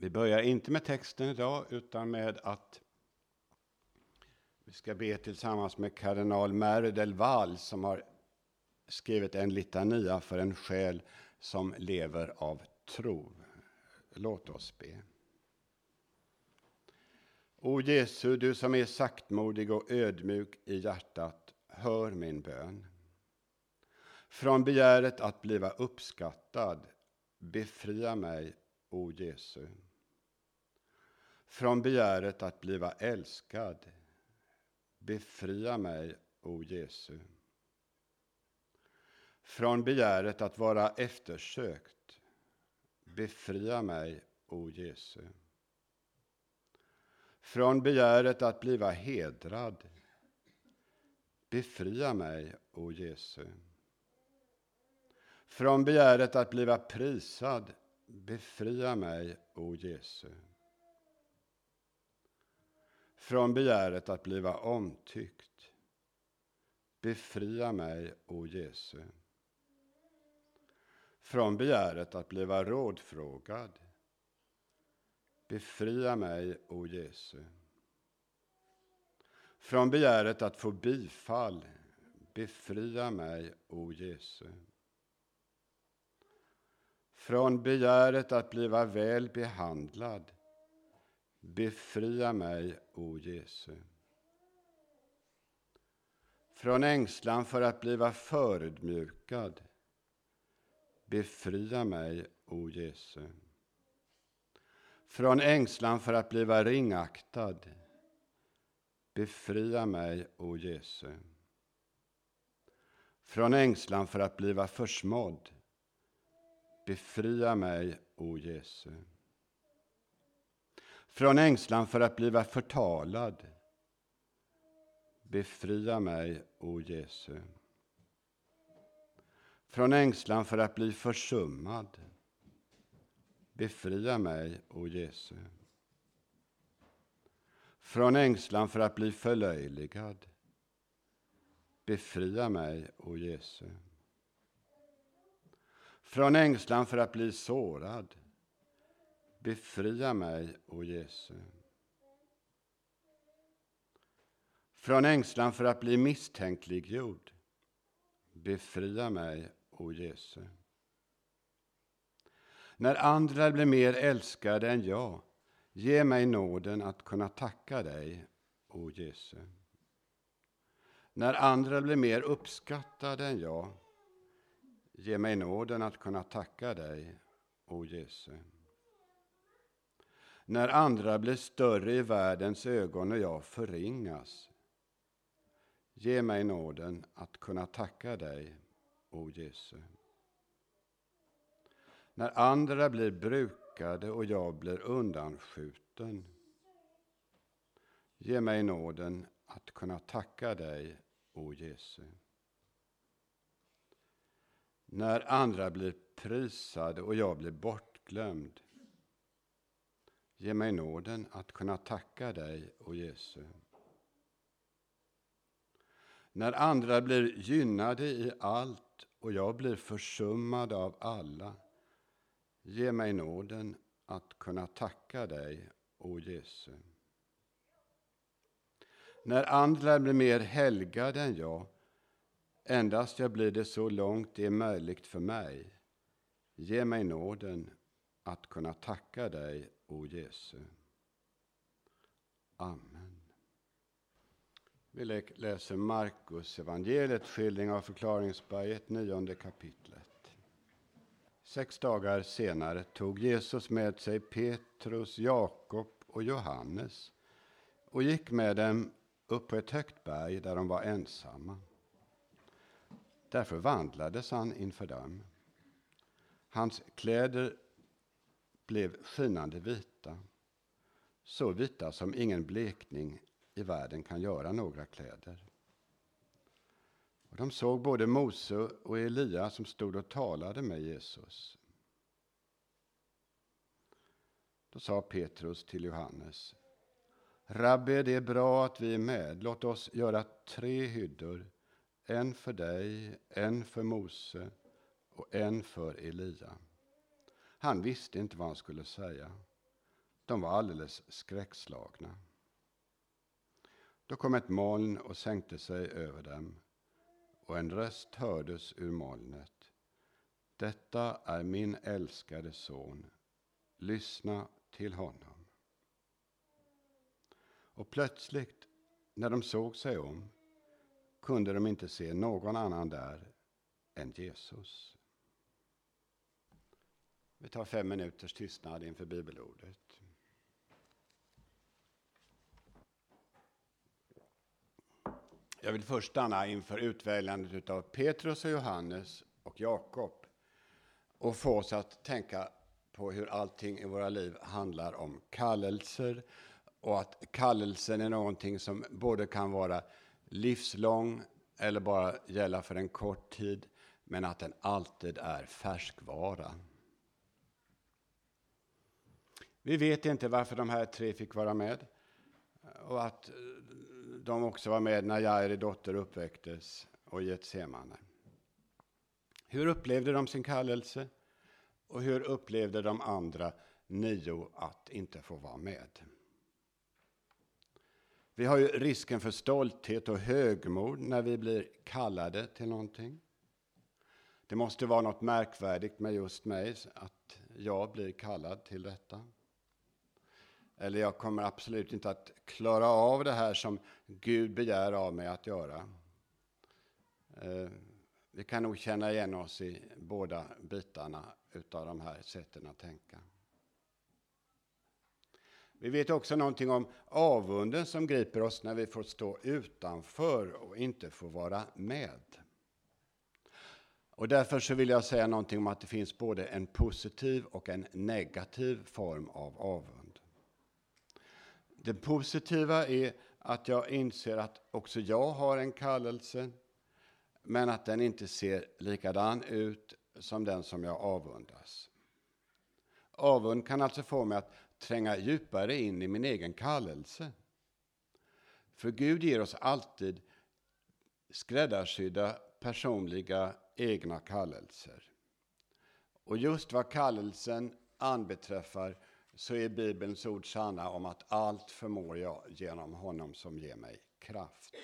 Vi börjar inte med texten idag utan med att vi ska be tillsammans med kardinal Mary del Val som har skrivit en litania för en själ som lever av tro. Låt oss be. O Jesu, du som är saktmodig och ödmjuk i hjärtat, hör min bön. Från begäret att bliva uppskattad, befria mig, o Jesu. Från begäret att bliva älskad, befria mig, o Jesu. Från begäret att vara eftersökt, befria mig, o Jesu. Från begäret att bliva hedrad, befria mig, o Jesu. Från begäret att bliva prisad, befria mig, o Jesu. Från begäret att bliva omtyckt, befria mig, o Jesu. Från begäret att bliva rådfrågad, befria mig, o Jesu. Från begäret att få bifall, befria mig, o Jesu. Från begäret att bliva väl behandlad, befria mig, o Jesu. Från ängslan för att bliva förödmjukad, befria mig, o Jesu. Från ängslan för att bliva ringaktad, befria mig, o Jesu. Från ängslan för att bliva försmådd, Befria mig, o Jesu. Från ängslan för att bliva förtalad. Befria mig, o Jesu. Från ängslan för att bli försummad. Befria mig, o Jesu. Från ängslan för att bli förlöjligad. Befria mig, o Jesu. Från ängslan för att bli sårad. Befria mig, o Jesu. Från ängslan för att bli misstänkliggjord. Befria mig, o Jesu. När andra blir mer älskade än jag, ge mig nåden att kunna tacka dig, o Jesu. När andra blir mer uppskattade än jag, Ge mig nåden att kunna tacka dig, o Jesu. När andra blir större i världens ögon och jag förringas. Ge mig nåden att kunna tacka dig, o Jesu. När andra blir brukade och jag blir undanskjuten. Ge mig nåden att kunna tacka dig, o Jesu. När andra blir prisade och jag blir bortglömd. Ge mig nåden att kunna tacka dig, o Jesu. När andra blir gynnade i allt och jag blir försummad av alla. Ge mig nåden att kunna tacka dig, o Jesu. När andra blir mer helgade än jag Endast jag blir det så långt det är möjligt för mig. Ge mig nåden att kunna tacka dig, o Jesu. Amen. Vi läser Markus evangeliet skildring av förklaringsberget, nionde kapitlet. Sex dagar senare tog Jesus med sig Petrus, Jakob och Johannes och gick med dem upp på ett högt berg där de var ensamma. Där förvandlades han inför dem. Hans kläder blev skinande vita, så vita som ingen blekning i världen kan göra några kläder. Och de såg både Mose och Elia som stod och talade med Jesus. Då sa Petrus till Johannes. Rabbi, det är bra att vi är med. Låt oss göra tre hyddor en för dig, en för Mose och en för Elia. Han visste inte vad han skulle säga. De var alldeles skräckslagna. Då kom ett moln och sänkte sig över dem och en röst hördes ur molnet. Detta är min älskade son. Lyssna till honom. Och plötsligt, när de såg sig om, kunde de inte se någon annan där än Jesus. Vi tar fem minuters tystnad inför bibelordet. Jag vill först stanna inför utväljandet av Petrus och Johannes och Jakob och få oss att tänka på hur allting i våra liv handlar om kallelser och att kallelsen är någonting som både kan vara livslång eller bara gälla för en kort tid men att den alltid är färskvara. Vi vet inte varför de här tre fick vara med och att eh, de också var med när Jairi dotter uppväcktes och Getsemane. Hur upplevde de sin kallelse? Och hur upplevde de andra nio att inte få vara med? Vi har ju risken för stolthet och högmod när vi blir kallade till någonting. Det måste vara något märkvärdigt med just mig att jag blir kallad till detta. Eller jag kommer absolut inte att klara av det här som Gud begär av mig att göra. Eh, vi kan nog känna igen oss i båda bitarna utav de här sätten att tänka. Vi vet också någonting om avunden som griper oss när vi får stå utanför och inte får vara med. Och därför så vill jag säga någonting om att det finns både en positiv och en negativ form av avund. Det positiva är att jag inser att också jag har en kallelse men att den inte ser likadan ut som den som jag avundas. Avund kan alltså få mig att tränga djupare in i min egen kallelse. För Gud ger oss alltid skräddarsydda personliga egna kallelser. Och just vad kallelsen anbeträffar så är Bibelns ord sanna om att allt förmår jag genom honom som ger mig kraft.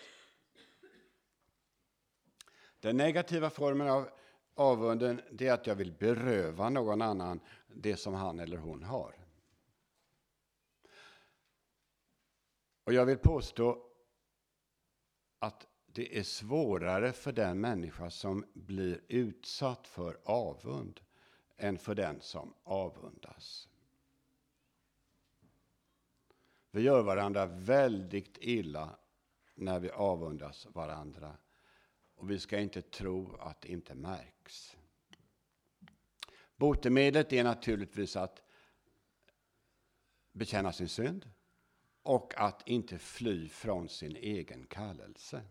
Den negativa formen av avunden är att jag vill beröva någon annan det som han eller hon har. Och jag vill påstå att det är svårare för den människa som blir utsatt för avund än för den som avundas. Vi gör varandra väldigt illa när vi avundas varandra och vi ska inte tro att det inte märks. Botemedlet är naturligtvis att bekänna sin synd och att inte fly från sin egen kallelse.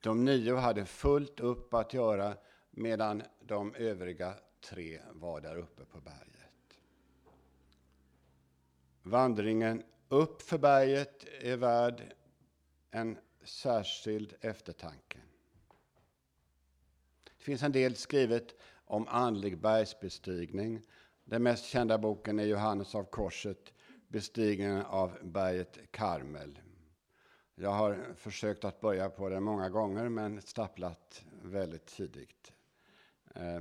De nio hade fullt upp att göra medan de övriga tre var där uppe på berget. Vandringen upp för berget är värd en särskild eftertanke. Det finns en del skrivet om andlig bergsbestigning. Den mest kända boken är Johannes av korset, bestigningen av berget Karmel. Jag har försökt att börja på den många gånger men stapplat väldigt tidigt. Eh,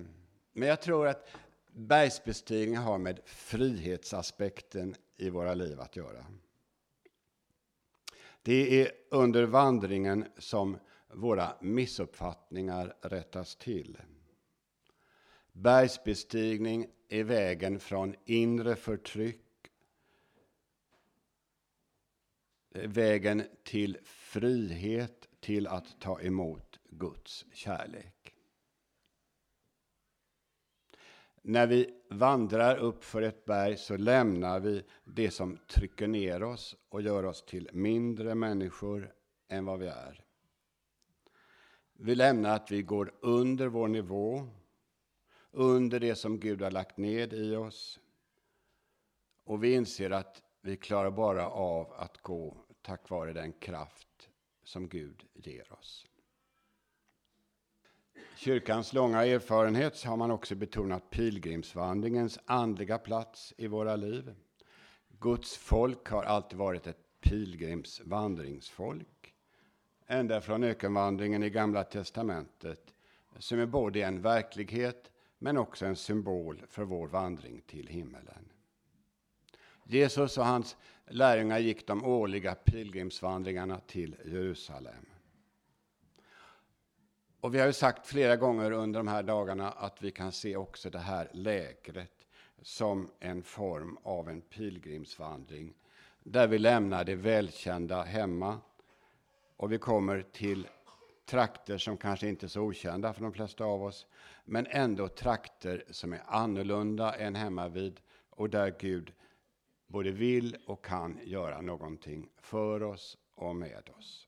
men jag tror att bergsbestigning har med frihetsaspekten i våra liv att göra. Det är under vandringen som våra missuppfattningar rättas till. Bergsbestigning är vägen från inre förtryck vägen till frihet, till att ta emot Guds kärlek. När vi vandrar upp för ett berg så lämnar vi det som trycker ner oss och gör oss till mindre människor än vad vi är. Vi lämnar att vi går under vår nivå, under det som Gud har lagt ned i oss. Och vi inser att vi klarar bara av att gå tack vare den kraft som Gud ger oss. Kyrkans långa erfarenhet har man också betonat pilgrimsvandringens andliga plats i våra liv. Guds folk har alltid varit ett pilgrimsvandringsfolk. Ända från ökenvandringen i Gamla testamentet, som är både en verklighet men också en symbol för vår vandring till himmelen. Jesus och hans lärjungar gick de årliga pilgrimsvandringarna till Jerusalem. Och vi har ju sagt flera gånger under de här dagarna att vi kan se också det här lägret som en form av en pilgrimsvandring. Där vi lämnar det välkända hemma och vi kommer till trakter som kanske inte är så okända för de flesta av oss. Men ändå trakter som är annorlunda än hemma vid och där Gud både vill och kan göra någonting för oss och med oss.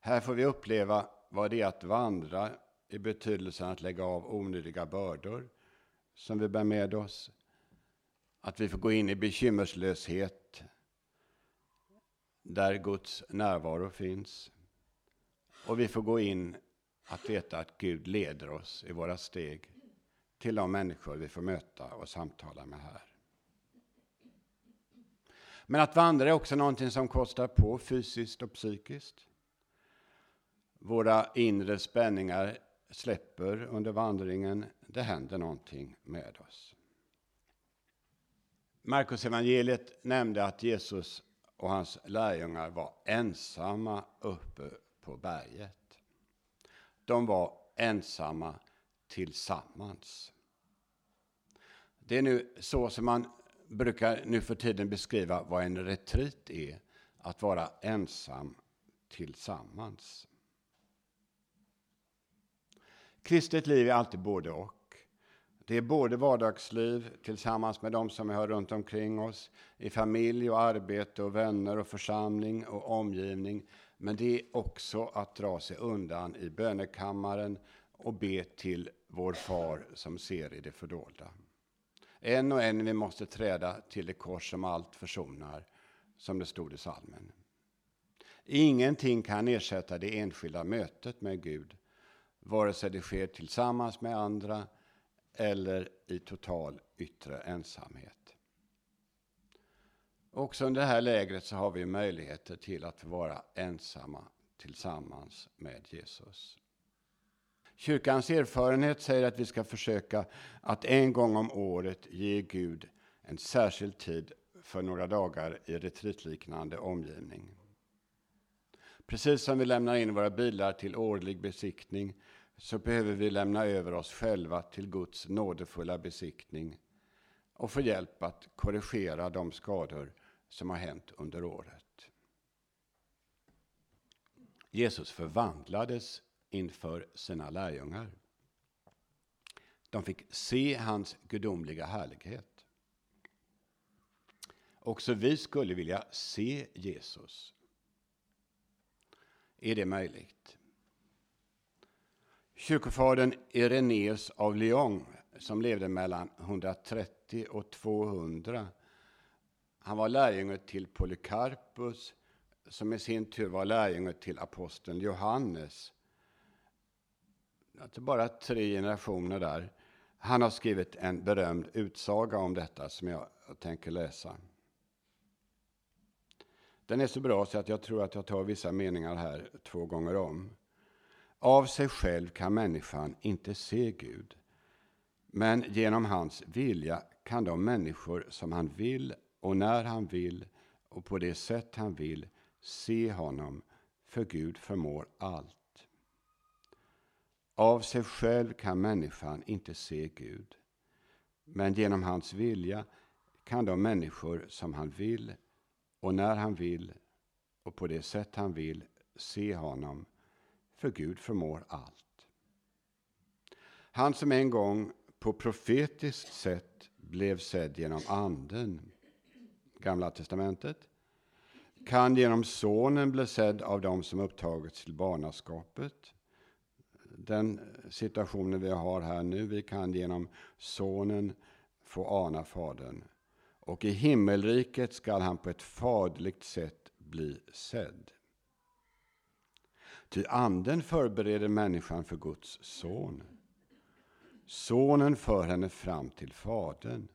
Här får vi uppleva vad det är att vandra i betydelsen att lägga av onödiga bördor som vi bär med oss. Att vi får gå in i bekymmerslöshet där Guds närvaro finns. Och vi får gå in att veta att Gud leder oss i våra steg till de människor vi får möta och samtala med här. Men att vandra är också någonting som kostar på fysiskt och psykiskt. Våra inre spänningar släpper under vandringen. Det händer någonting med oss. Markus evangeliet nämnde att Jesus och hans lärjungar var ensamma uppe på berget. De var ensamma tillsammans. Det är nu så som man brukar nu för tiden beskriva vad en retreat är. Att vara ensam tillsammans. Kristet liv är alltid både och. Det är både vardagsliv tillsammans med de som vi har runt omkring oss, i familj och arbete och vänner och församling och omgivning. Men det är också att dra sig undan i bönekammaren och be till vår far som ser i det fördolda. En och en vi måste träda till det kors som allt försonar, som det stod i salmen. Ingenting kan ersätta det enskilda mötet med Gud, vare sig det sker tillsammans med andra eller i total yttre ensamhet. Också under det här lägret så har vi möjligheter till att vara ensamma tillsammans med Jesus. Kyrkans erfarenhet säger att vi ska försöka att en gång om året ge Gud en särskild tid för några dagar i retreatliknande omgivning. Precis som vi lämnar in våra bilar till årlig besiktning så behöver vi lämna över oss själva till Guds nådefulla besiktning och få hjälp att korrigera de skador som har hänt under året. Jesus förvandlades inför sina lärjungar. De fick se hans gudomliga härlighet. Också vi skulle vilja se Jesus. Är det möjligt? Kyrkofadern Irenaeus av Lyon, som levde mellan 130 och 200, han var lärjunge till Polycarpus, som i sin tur var lärjunge till aposteln Johannes alltså bara tre generationer där. Han har skrivit en berömd utsaga om detta som jag tänker läsa. Den är så bra så att jag tror att jag tar vissa meningar här två gånger om. Av sig själv kan människan inte se Gud. Men genom hans vilja kan de människor som han vill och när han vill och på det sätt han vill se honom, för Gud förmår allt. Av sig själv kan människan inte se Gud. Men genom hans vilja kan de människor som han vill och när han vill och på det sätt han vill se honom, för Gud förmår allt. Han som en gång på profetiskt sätt blev sedd genom Anden, Gamla testamentet, kan genom Sonen bli sedd av dem som upptagits till barnaskapet den situationen vi har här nu. Vi kan genom Sonen få ana Fadern. Och i himmelriket skall han på ett faderligt sätt bli sedd. Ty anden förbereder människan för Guds son. Sonen för henne fram till Fadern.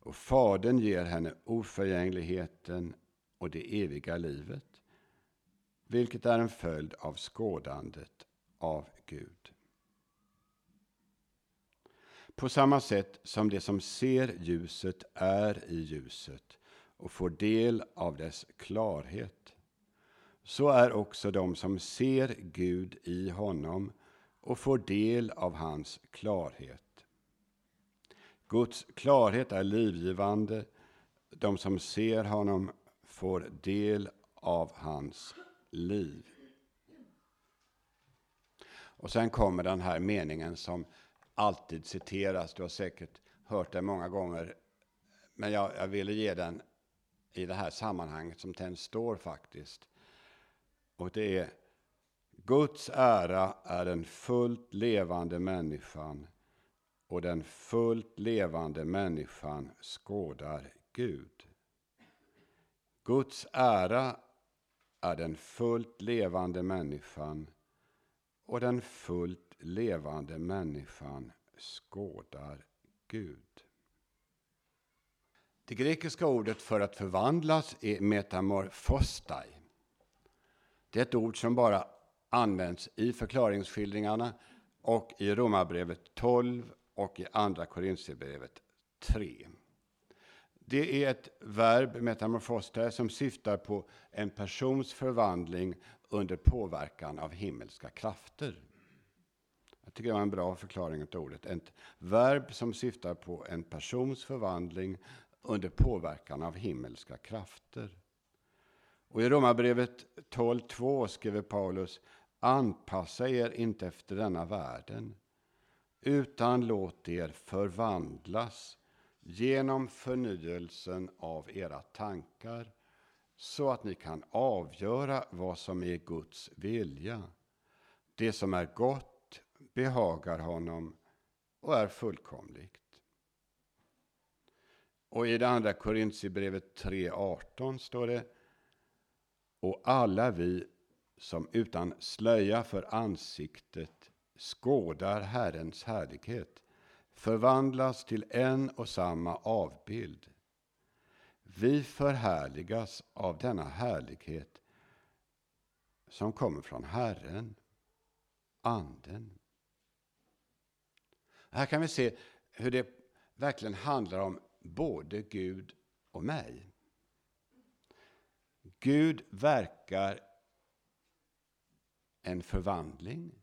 och Fadern ger henne oförgängligheten och det eviga livet, vilket är en följd av skådandet av Gud. På samma sätt som det som ser ljuset är i ljuset och får del av dess klarhet, så är också de som ser Gud i honom och får del av hans klarhet. Guds klarhet är livgivande. De som ser honom får del av hans liv. Och sen kommer den här meningen som alltid citeras. Du har säkert hört den många gånger. Men jag, jag ville ge den i det här sammanhanget som den står faktiskt. Och det är Guds ära är den fullt levande människan och den fullt levande människan skådar Gud. Guds ära är den fullt levande människan och den fullt levande människan skådar Gud. Det grekiska ordet för att förvandlas är metamorfostai. Det är ett ord som bara används i förklaringsskildringarna och i Romarbrevet 12 och i Andra Korintierbrevet 3. Det är ett verb, metamorfostai, som syftar på en persons förvandling under påverkan av himmelska krafter. Jag tycker det var en bra förklaring av ordet. Ett verb som syftar på en persons förvandling under påverkan av himmelska krafter. Och I Romarbrevet 12.2 skriver Paulus Anpassa er inte efter denna världen utan låt er förvandlas genom förnyelsen av era tankar så att ni kan avgöra vad som är Guds vilja. Det som är gott behagar honom och är fullkomligt. Och i det andra Korintierbrevet 3.18 står det Och alla vi som utan slöja för ansiktet skådar Herrens härlighet förvandlas till en och samma avbild. Vi förhärligas av denna härlighet som kommer från Herren, Anden. Här kan vi se hur det verkligen handlar om både Gud och mig. Gud verkar en förvandling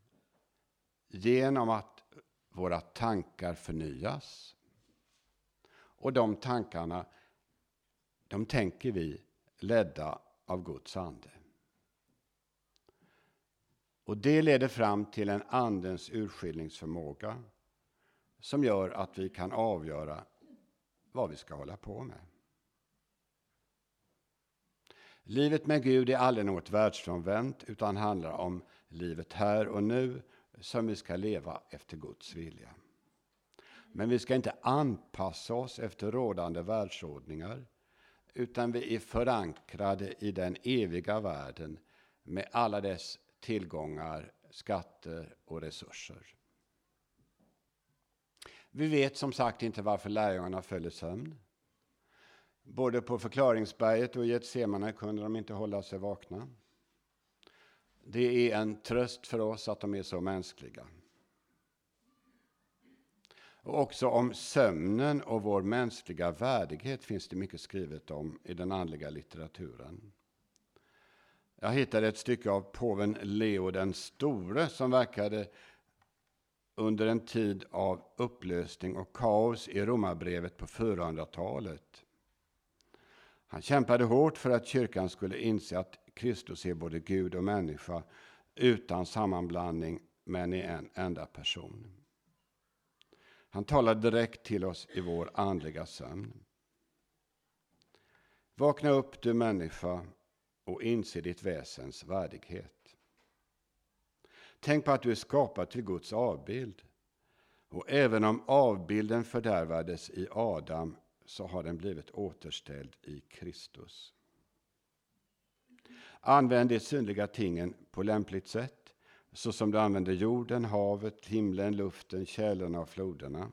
genom att våra tankar förnyas. Och de tankarna, de tänker vi ledda av Guds ande. Och det leder fram till en andens urskiljningsförmåga som gör att vi kan avgöra vad vi ska hålla på med. Livet med Gud är aldrig något världsfrånvänt utan handlar om livet här och nu som vi ska leva efter Guds vilja. Men vi ska inte anpassa oss efter rådande världsordningar utan vi är förankrade i den eviga världen med alla dess tillgångar, skatter och resurser. Vi vet som sagt inte varför lärjungarna föll i sömn. Både på förklaringsberget och i Getsemane kunde de inte hålla sig vakna. Det är en tröst för oss att de är så mänskliga. Och också om sömnen och vår mänskliga värdighet finns det mycket skrivet om i den andliga litteraturen. Jag hittade ett stycke av påven Leo den store som verkade under en tid av upplösning och kaos i Romarbrevet på 400-talet. Han kämpade hårt för att kyrkan skulle inse att Kristus är både Gud och människa utan sammanblandning men i en enda person. Han talar direkt till oss i vår andliga sömn. Vakna upp du människa och inse ditt väsens värdighet. Tänk på att du är skapad till Guds avbild. Och även om avbilden fördärvades i Adam så har den blivit återställd i Kristus. Använd de synliga tingen på lämpligt sätt, så som du använder jorden, havet, himlen, luften, källorna och floderna.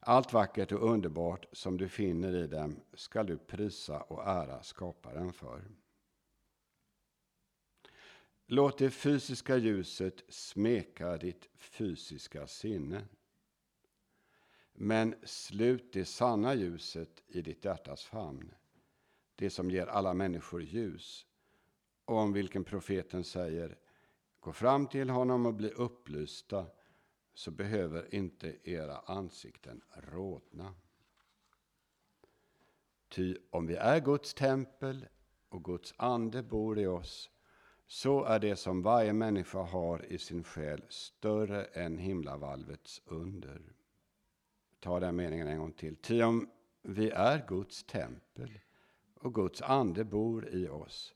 Allt vackert och underbart som du finner i dem ska du prisa och ära skaparen för. Låt det fysiska ljuset smeka ditt fysiska sinne. Men slut det sanna ljuset i ditt hjärtas famn, det som ger alla människor ljus, och om vilken profeten säger Gå fram till honom och bli upplysta, så behöver inte era ansikten rodna. Ty om vi är Guds tempel och Guds ande bor i oss, så är det som varje människa har i sin själ större än himlavalvets under. Ta den meningen en gång till. Ty om vi är Guds tempel och Guds ande bor i oss,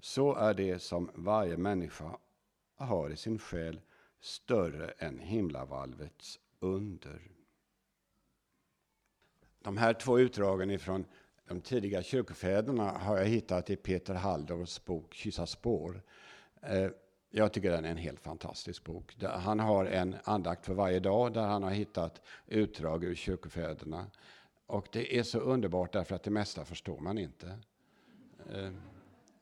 så är det som varje människa har i sin själ större än himlavalvets under. De här två utdragen ifrån de tidiga kyrkofäderna har jag hittat i Peter Halldorfs bok Kyssa spår. Eh, jag tycker den är en helt fantastisk bok. Han har en andakt för varje dag där han har hittat utdrag ur kyrkofäderna. Och det är så underbart därför att det mesta förstår man inte. Eh,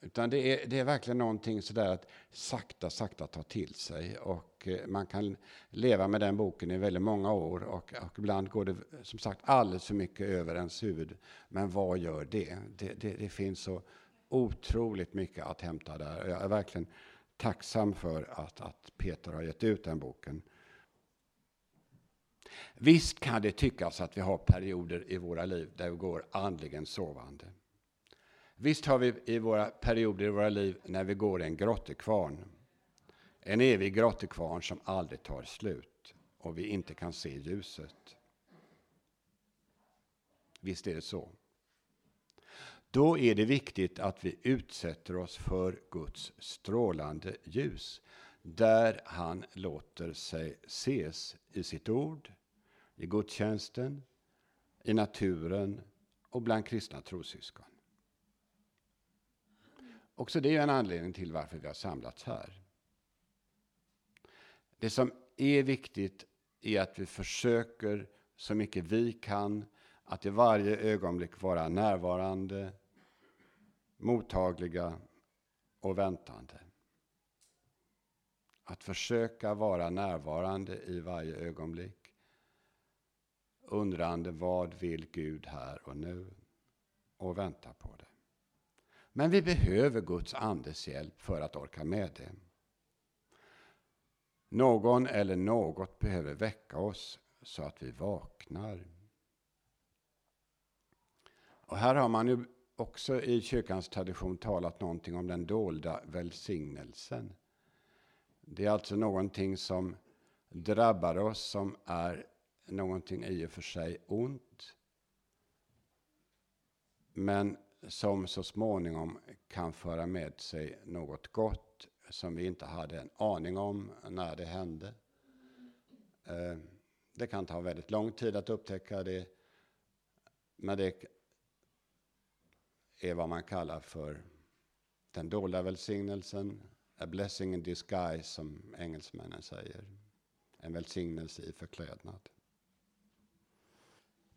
utan det är, det är verkligen någonting sådär att sakta, sakta ta till sig. Och eh, man kan leva med den boken i väldigt många år. Och, och ibland går det som sagt alldeles för mycket över ens huvud. Men vad gör det? Det, det? det, finns så otroligt mycket att hämta där. Jag är verkligen tacksam för att, att Peter har gett ut den boken. Visst kan det tyckas att vi har perioder i våra liv där vi går andligen sovande. Visst har vi i våra perioder i våra liv när vi går i en grottekvarn. En evig grottekvarn som aldrig tar slut och vi inte kan se ljuset. Visst är det så. Då är det viktigt att vi utsätter oss för Guds strålande ljus där han låter sig ses i sitt ord, i gudstjänsten, i naturen och bland kristna trossyskon. Också det är en anledning till varför vi har samlats här. Det som är viktigt är att vi försöker så mycket vi kan att i varje ögonblick vara närvarande, mottagliga och väntande. Att försöka vara närvarande i varje ögonblick. Undrande vad vill Gud här och nu? Och vänta på det. Men vi behöver Guds andes hjälp för att orka med det. Någon eller något behöver väcka oss så att vi vaknar. Och här har man ju också i kyrkans tradition talat någonting om den dolda välsignelsen. Det är alltså någonting som drabbar oss som är någonting i och för sig ont. Men som så småningom kan föra med sig något gott som vi inte hade en aning om när det hände. Eh, det kan ta väldigt lång tid att upptäcka det, men det är vad man kallar för den dolda välsignelsen, a blessing in disguise som engelsmännen säger. En välsignelse i förklädnad.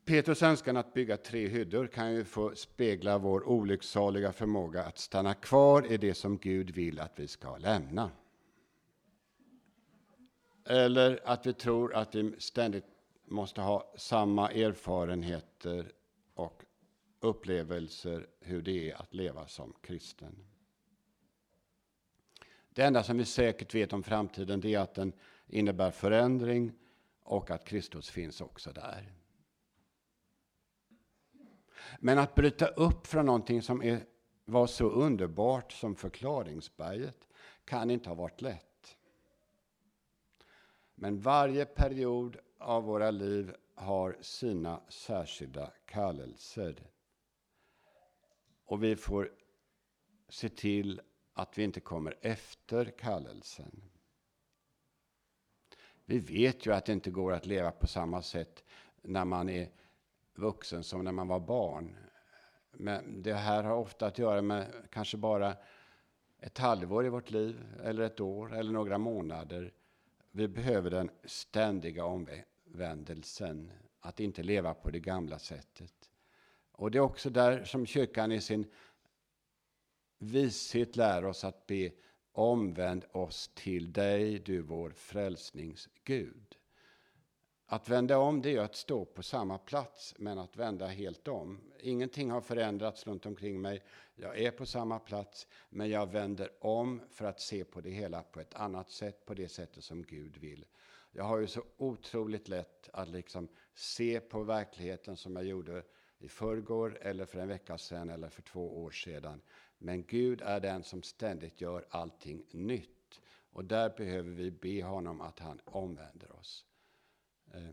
Petrus önskan att bygga tre hyddor kan ju få spegla vår olycksaliga förmåga att stanna kvar i det som Gud vill att vi ska lämna. Eller att vi tror att vi ständigt måste ha samma erfarenheter och upplevelser hur det är att leva som kristen. Det enda som vi säkert vet om framtiden är att den innebär förändring och att Kristus finns också där. Men att bryta upp från någonting som är, var så underbart som förklaringsberget kan inte ha varit lätt. Men varje period av våra liv har sina särskilda kallelser. Och vi får se till att vi inte kommer efter kallelsen. Vi vet ju att det inte går att leva på samma sätt när man är vuxen som när man var barn. Men det här har ofta att göra med kanske bara ett halvår i vårt liv, eller ett år, eller några månader. Vi behöver den ständiga omvändelsen, att inte leva på det gamla sättet. Och det är också där som kyrkan i sin vishet lär oss att be omvänd oss till dig, du vår frälsningsgud. Att vända om det är att stå på samma plats, men att vända helt om. Ingenting har förändrats runt omkring mig. Jag är på samma plats, men jag vänder om för att se på det hela på ett annat sätt, på det sättet som Gud vill. Jag har ju så otroligt lätt att liksom se på verkligheten som jag gjorde i förrgår, eller för en vecka sedan, eller för två år sedan. Men Gud är den som ständigt gör allting nytt. Och där behöver vi be honom att han omvänder oss. Eh,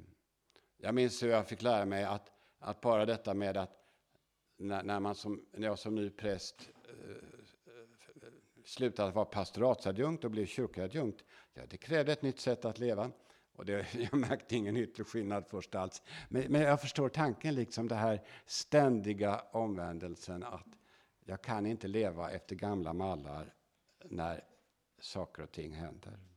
jag minns hur jag fick lära mig att, att bara detta med att när, när, man som, när jag som ny präst eh, slutade att vara pastoratsadjunkt och blev kyrkoadjunkt, ja, det krävde ett nytt sätt att leva. Och det, jag märkte ingen yttre skillnad först alls. Men, men jag förstår tanken, liksom det här ständiga omvändelsen att jag kan inte leva efter gamla mallar när saker och ting händer.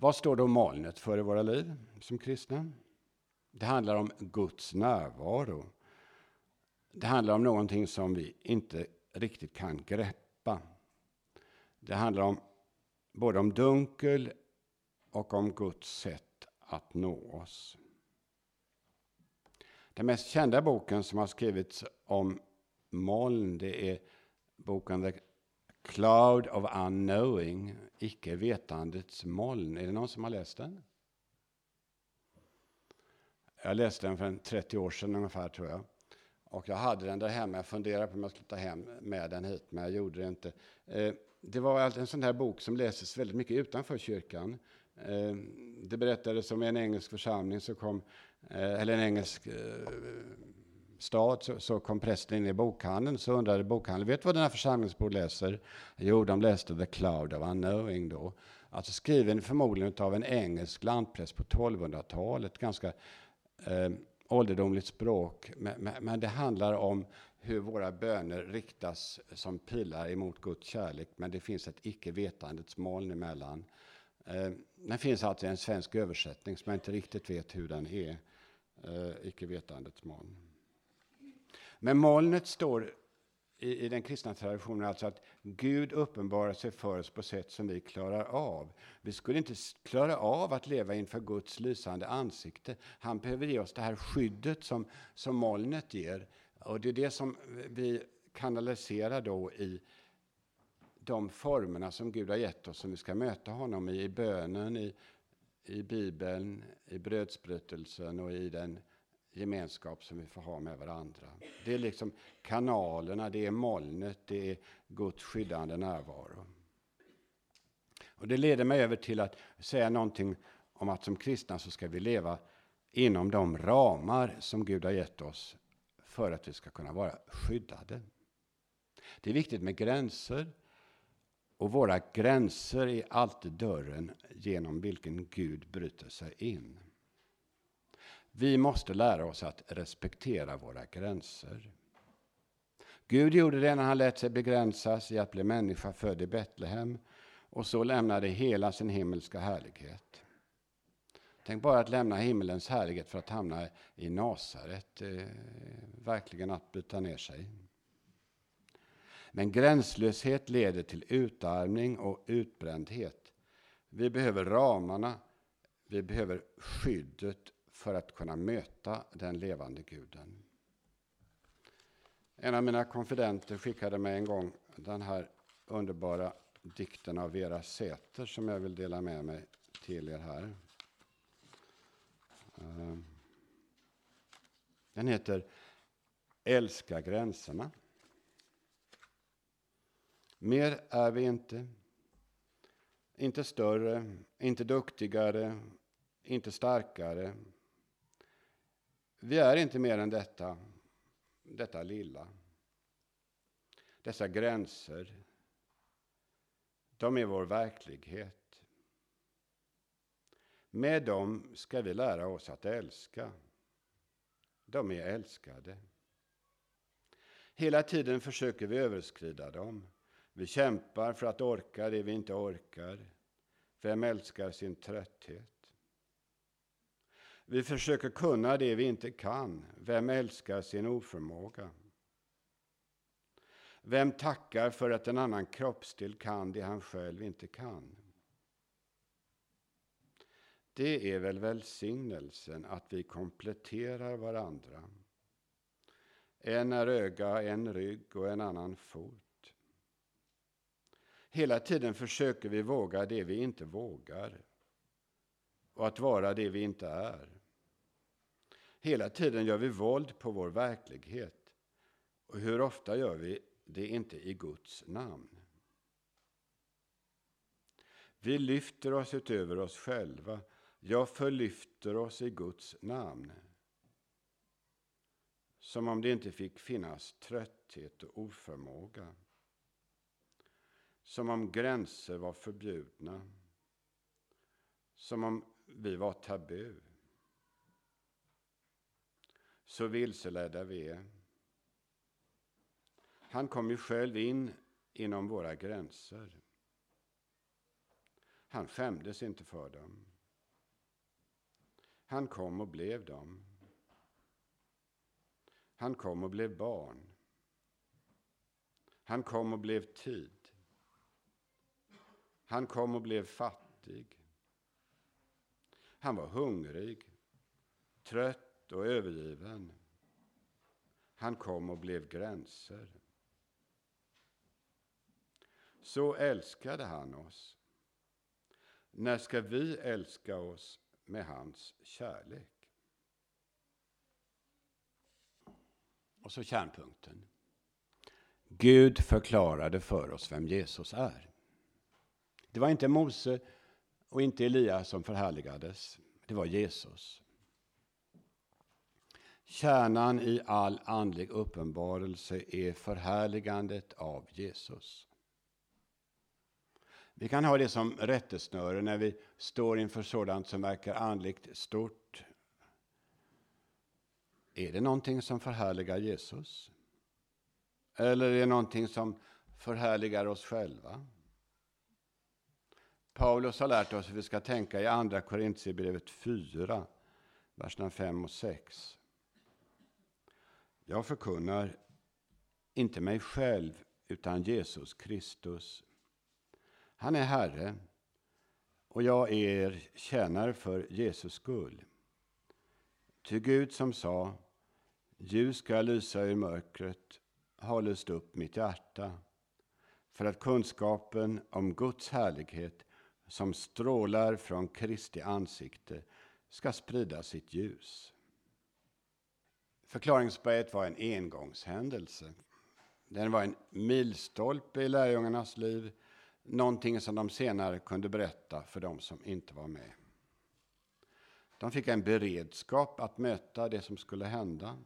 Vad står då molnet för i våra liv som kristna? Det handlar om Guds närvaro. Det handlar om någonting som vi inte riktigt kan greppa. Det handlar om både om dunkel och om Guds sätt att nå oss. Den mest kända boken som har skrivits om moln det är boken The Cloud of Unknowing, icke-vetandets moln. Är det någon som har läst den? Jag läste den för 30 år sedan ungefär tror jag. Och jag hade den där hemma. Jag funderade på om jag skulle ta hem med den hit, men jag gjorde det inte. Eh, det var en sån här bok som läses väldigt mycket utanför kyrkan. Eh, det berättades om en engelsk församling som kom, eh, eller en engelsk stad så, så kom prästen in i bokhandeln så undrade bokhandeln, vet du vad den här församlingsbor läser? Jo, de läste The Cloud of Unknowing då. Alltså skriven förmodligen av en engelsk lantpräst på 1200-talet, ganska eh, ålderdomligt språk. Men, men, men, det handlar om hur våra böner riktas som pilar emot Guds kärlek, men det finns ett icke-vetandets moln emellan. Eh, det finns alltså en svensk översättning som jag inte riktigt vet hur den är. Eh, icke-vetandets moln. Men molnet står i, i, den kristna traditionen alltså att Gud uppenbarar sig för oss på sätt som vi klarar av. Vi skulle inte klara av att leva inför Guds lysande ansikte. Han behöver ge oss det här skyddet som, som molnet ger. Och det är det som vi kanaliserar då i de formerna som Gud har gett oss som vi ska möta honom i, i bönen, i, i Bibeln, i brödsbrytelsen och i den gemenskap som vi får ha med varandra. Det är liksom kanalerna, det är molnet, det är Guds skyddande närvaro. Och det leder mig över till att säga någonting om att som kristna så ska vi leva inom de ramar som Gud har gett oss för att vi ska kunna vara skyddade. Det är viktigt med gränser. Och våra gränser är alltid dörren genom vilken Gud bryter sig in. Vi måste lära oss att respektera våra gränser. Gud gjorde det när han lät sig begränsas i att bli människa född i Betlehem och så lämnade hela sin himmelska härlighet. Tänk bara att lämna himmelens härlighet för att hamna i Nasaret. Eh, verkligen att byta ner sig. Men gränslöshet leder till utarmning och utbrändhet. Vi behöver ramarna, vi behöver skyddet för att kunna möta den levande guden. En av mina konfidenter skickade mig en gång den här underbara dikten av Vera Säter som jag vill dela med mig till er här. Eh, den heter Älska gränserna. Mer är vi inte. Inte större, inte duktigare, inte starkare, vi är inte mer än detta, detta lilla. Dessa gränser, de är vår verklighet. Med dem ska vi lära oss att älska. De är älskade. Hela tiden försöker vi överskrida dem. Vi kämpar för att orka det vi inte orkar. Vem älskar sin trötthet? Vi försöker kunna det vi inte kan. Vem älskar sin oförmåga? Vem tackar för att en annan kroppsdel kan det han själv inte kan? Det är väl välsignelsen att vi kompletterar varandra. En är öga, en rygg och en annan fot. Hela tiden försöker vi våga det vi inte vågar och att vara det vi inte är. Hela tiden gör vi våld på vår verklighet. Och hur ofta gör vi det inte i Guds namn? Vi lyfter oss utöver oss själva. Jag förlyfter oss i Guds namn. Som om det inte fick finnas trötthet och oförmåga. Som om gränser var förbjudna. Som om vi var tabu. Så vilseledda vi är. Han kom ju själv in inom våra gränser. Han skämdes inte för dem. Han kom och blev dem. Han kom och blev barn. Han kom och blev tid. Han kom och blev fattig. Han var hungrig, trött och övergiven. Han kom och blev gränser. Så älskade han oss. När ska vi älska oss med hans kärlek? Och så kärnpunkten. Gud förklarade för oss vem Jesus är. Det var inte Mose och inte Elias som förhärligades. Det var Jesus. Kärnan i all andlig uppenbarelse är förhärligandet av Jesus. Vi kan ha det som rättesnöre när vi står inför sådant som verkar andligt stort. Är det någonting som förhärligar Jesus? Eller är det någonting som förhärligar oss själva? Paulus har lärt oss hur vi ska tänka i Andra Korintierbrevet 4, verserna 5 och 6. Jag förkunnar inte mig själv, utan Jesus Kristus. Han är Herre, och jag är er tjänare för Jesus skull. Ty Gud som sa, ljus ska lysa ur mörkret, har lyst upp mitt hjärta, för att kunskapen om Guds härlighet som strålar från Kristi ansikte ska sprida sitt ljus. Förklaringsberget var en engångshändelse. Den var en milstolpe i lärjungarnas liv, någonting som de senare kunde berätta för de som inte var med. De fick en beredskap att möta det som skulle hända.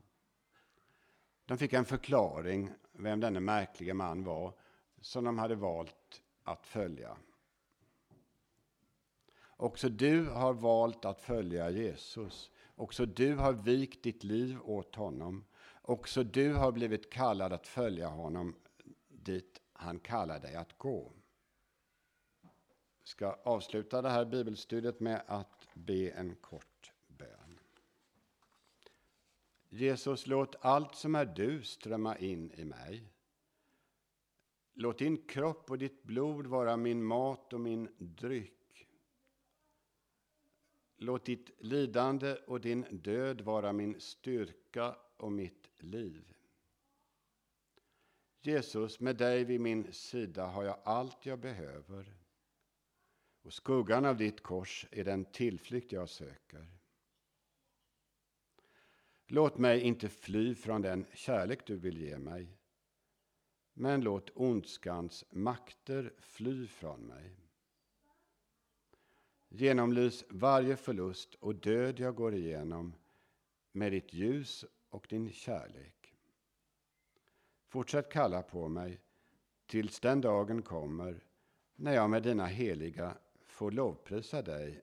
De fick en förklaring vem denne märkliga man var som de hade valt att följa. Också du har valt att följa Jesus. Också du har vikt ditt liv åt honom. Också du har blivit kallad att följa honom dit han kallar dig att gå. Jag ska avsluta det här bibelstudiet med att be en kort bön. Jesus, låt allt som är du strömma in i mig. Låt din kropp och ditt blod vara min mat och min dryck. Låt ditt lidande och din död vara min styrka och mitt liv. Jesus, med dig vid min sida har jag allt jag behöver. Och skuggan av ditt kors är den tillflykt jag söker. Låt mig inte fly från den kärlek du vill ge mig. Men låt ondskans makter fly från mig. Genomlys varje förlust och död jag går igenom med ditt ljus och din kärlek. Fortsätt kalla på mig tills den dagen kommer när jag med dina heliga får lovprisa dig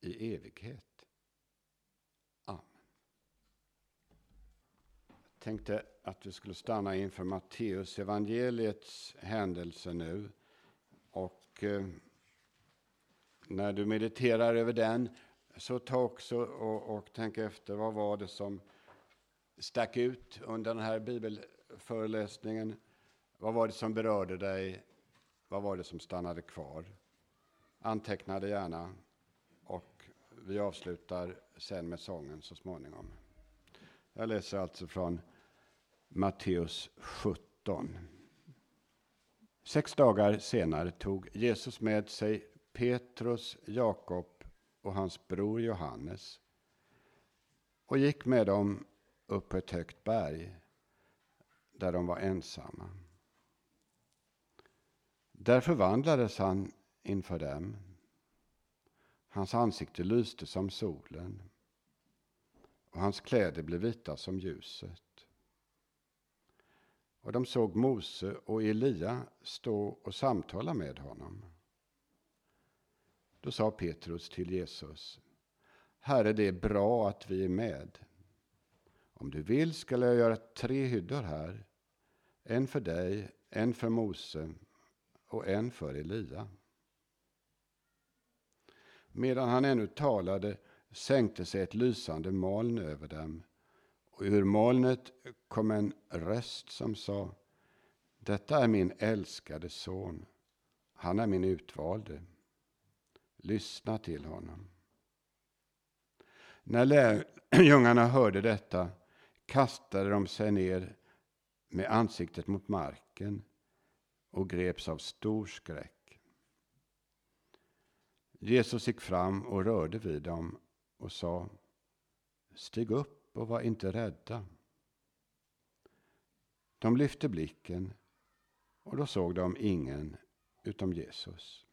i evighet. Amen. Jag tänkte att vi skulle stanna inför Matteus evangeliets händelse nu. Och... Eh, när du mediterar över den, Så ta också och, och tänk efter, vad var det som stack ut under den här bibelföreläsningen? Vad var det som berörde dig? Vad var det som stannade kvar? Anteckna det gärna och vi avslutar sen med sången så småningom. Jag läser alltså från Matteus 17. Sex dagar senare tog Jesus med sig Petrus, Jakob och hans bror Johannes och gick med dem upp på ett högt berg där de var ensamma. Där förvandlades han inför dem. Hans ansikte lyste som solen och hans kläder blev vita som ljuset. Och de såg Mose och Elia stå och samtala med honom. Då sa Petrus till Jesus, Herre, det är bra att vi är med. Om du vill skall jag göra tre hyddor här, en för dig, en för Mose och en för Elia. Medan han ännu talade sänkte sig ett lysande moln över dem och ur molnet kom en röst som sa Detta är min älskade son, han är min utvalde. Lyssna till honom. När lärjungarna hörde detta kastade de sig ner med ansiktet mot marken och greps av stor skräck. Jesus gick fram och rörde vid dem och sa Stig upp och var inte rädda. De lyfte blicken och då såg de ingen utom Jesus.